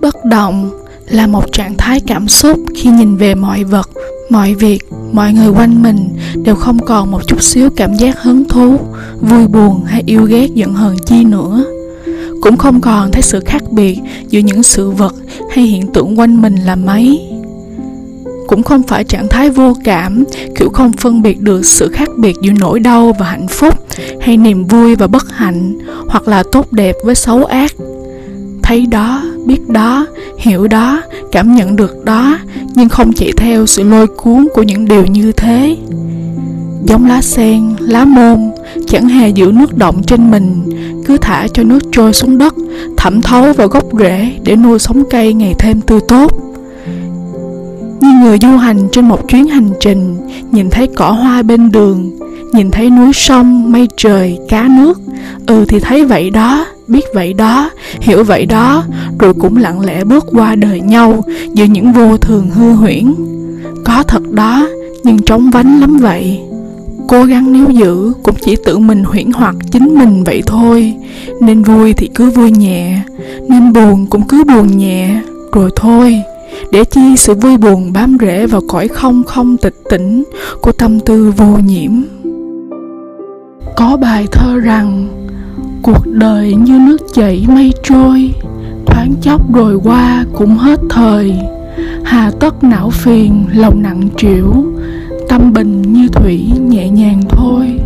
bất động là một trạng thái cảm xúc khi nhìn về mọi vật, mọi việc, mọi người quanh mình đều không còn một chút xíu cảm giác hứng thú, vui buồn hay yêu ghét giận hờn chi nữa. Cũng không còn thấy sự khác biệt giữa những sự vật hay hiện tượng quanh mình là mấy. Cũng không phải trạng thái vô cảm, kiểu không phân biệt được sự khác biệt giữa nỗi đau và hạnh phúc hay niềm vui và bất hạnh, hoặc là tốt đẹp với xấu ác. Thấy đó biết đó, hiểu đó, cảm nhận được đó, nhưng không chạy theo sự lôi cuốn của những điều như thế. Giống lá sen, lá môn, chẳng hề giữ nước động trên mình, cứ thả cho nước trôi xuống đất, thẩm thấu vào gốc rễ để nuôi sống cây ngày thêm tươi tốt. Như người du hành trên một chuyến hành trình, nhìn thấy cỏ hoa bên đường, nhìn thấy núi sông, mây trời, cá nước ừ thì thấy vậy đó, biết vậy đó hiểu vậy đó, rồi cũng lặng lẽ bước qua đời nhau giữa những vô thường hư huyễn. Có thật đó, nhưng trống vánh lắm vậy. Cố gắng níu giữ cũng chỉ tự mình huyễn hoặc chính mình vậy thôi. Nên vui thì cứ vui nhẹ, nên buồn cũng cứ buồn nhẹ. Rồi thôi, để chi sự vui buồn bám rễ vào cõi không không tịch tỉnh của tâm tư vô nhiễm. Có bài thơ rằng cuộc đời như nước chảy mây trôi, thoáng chốc rồi qua cũng hết thời. Hà tất não phiền, lòng nặng trĩu, tâm bình như thủy nhẹ nhàng thôi.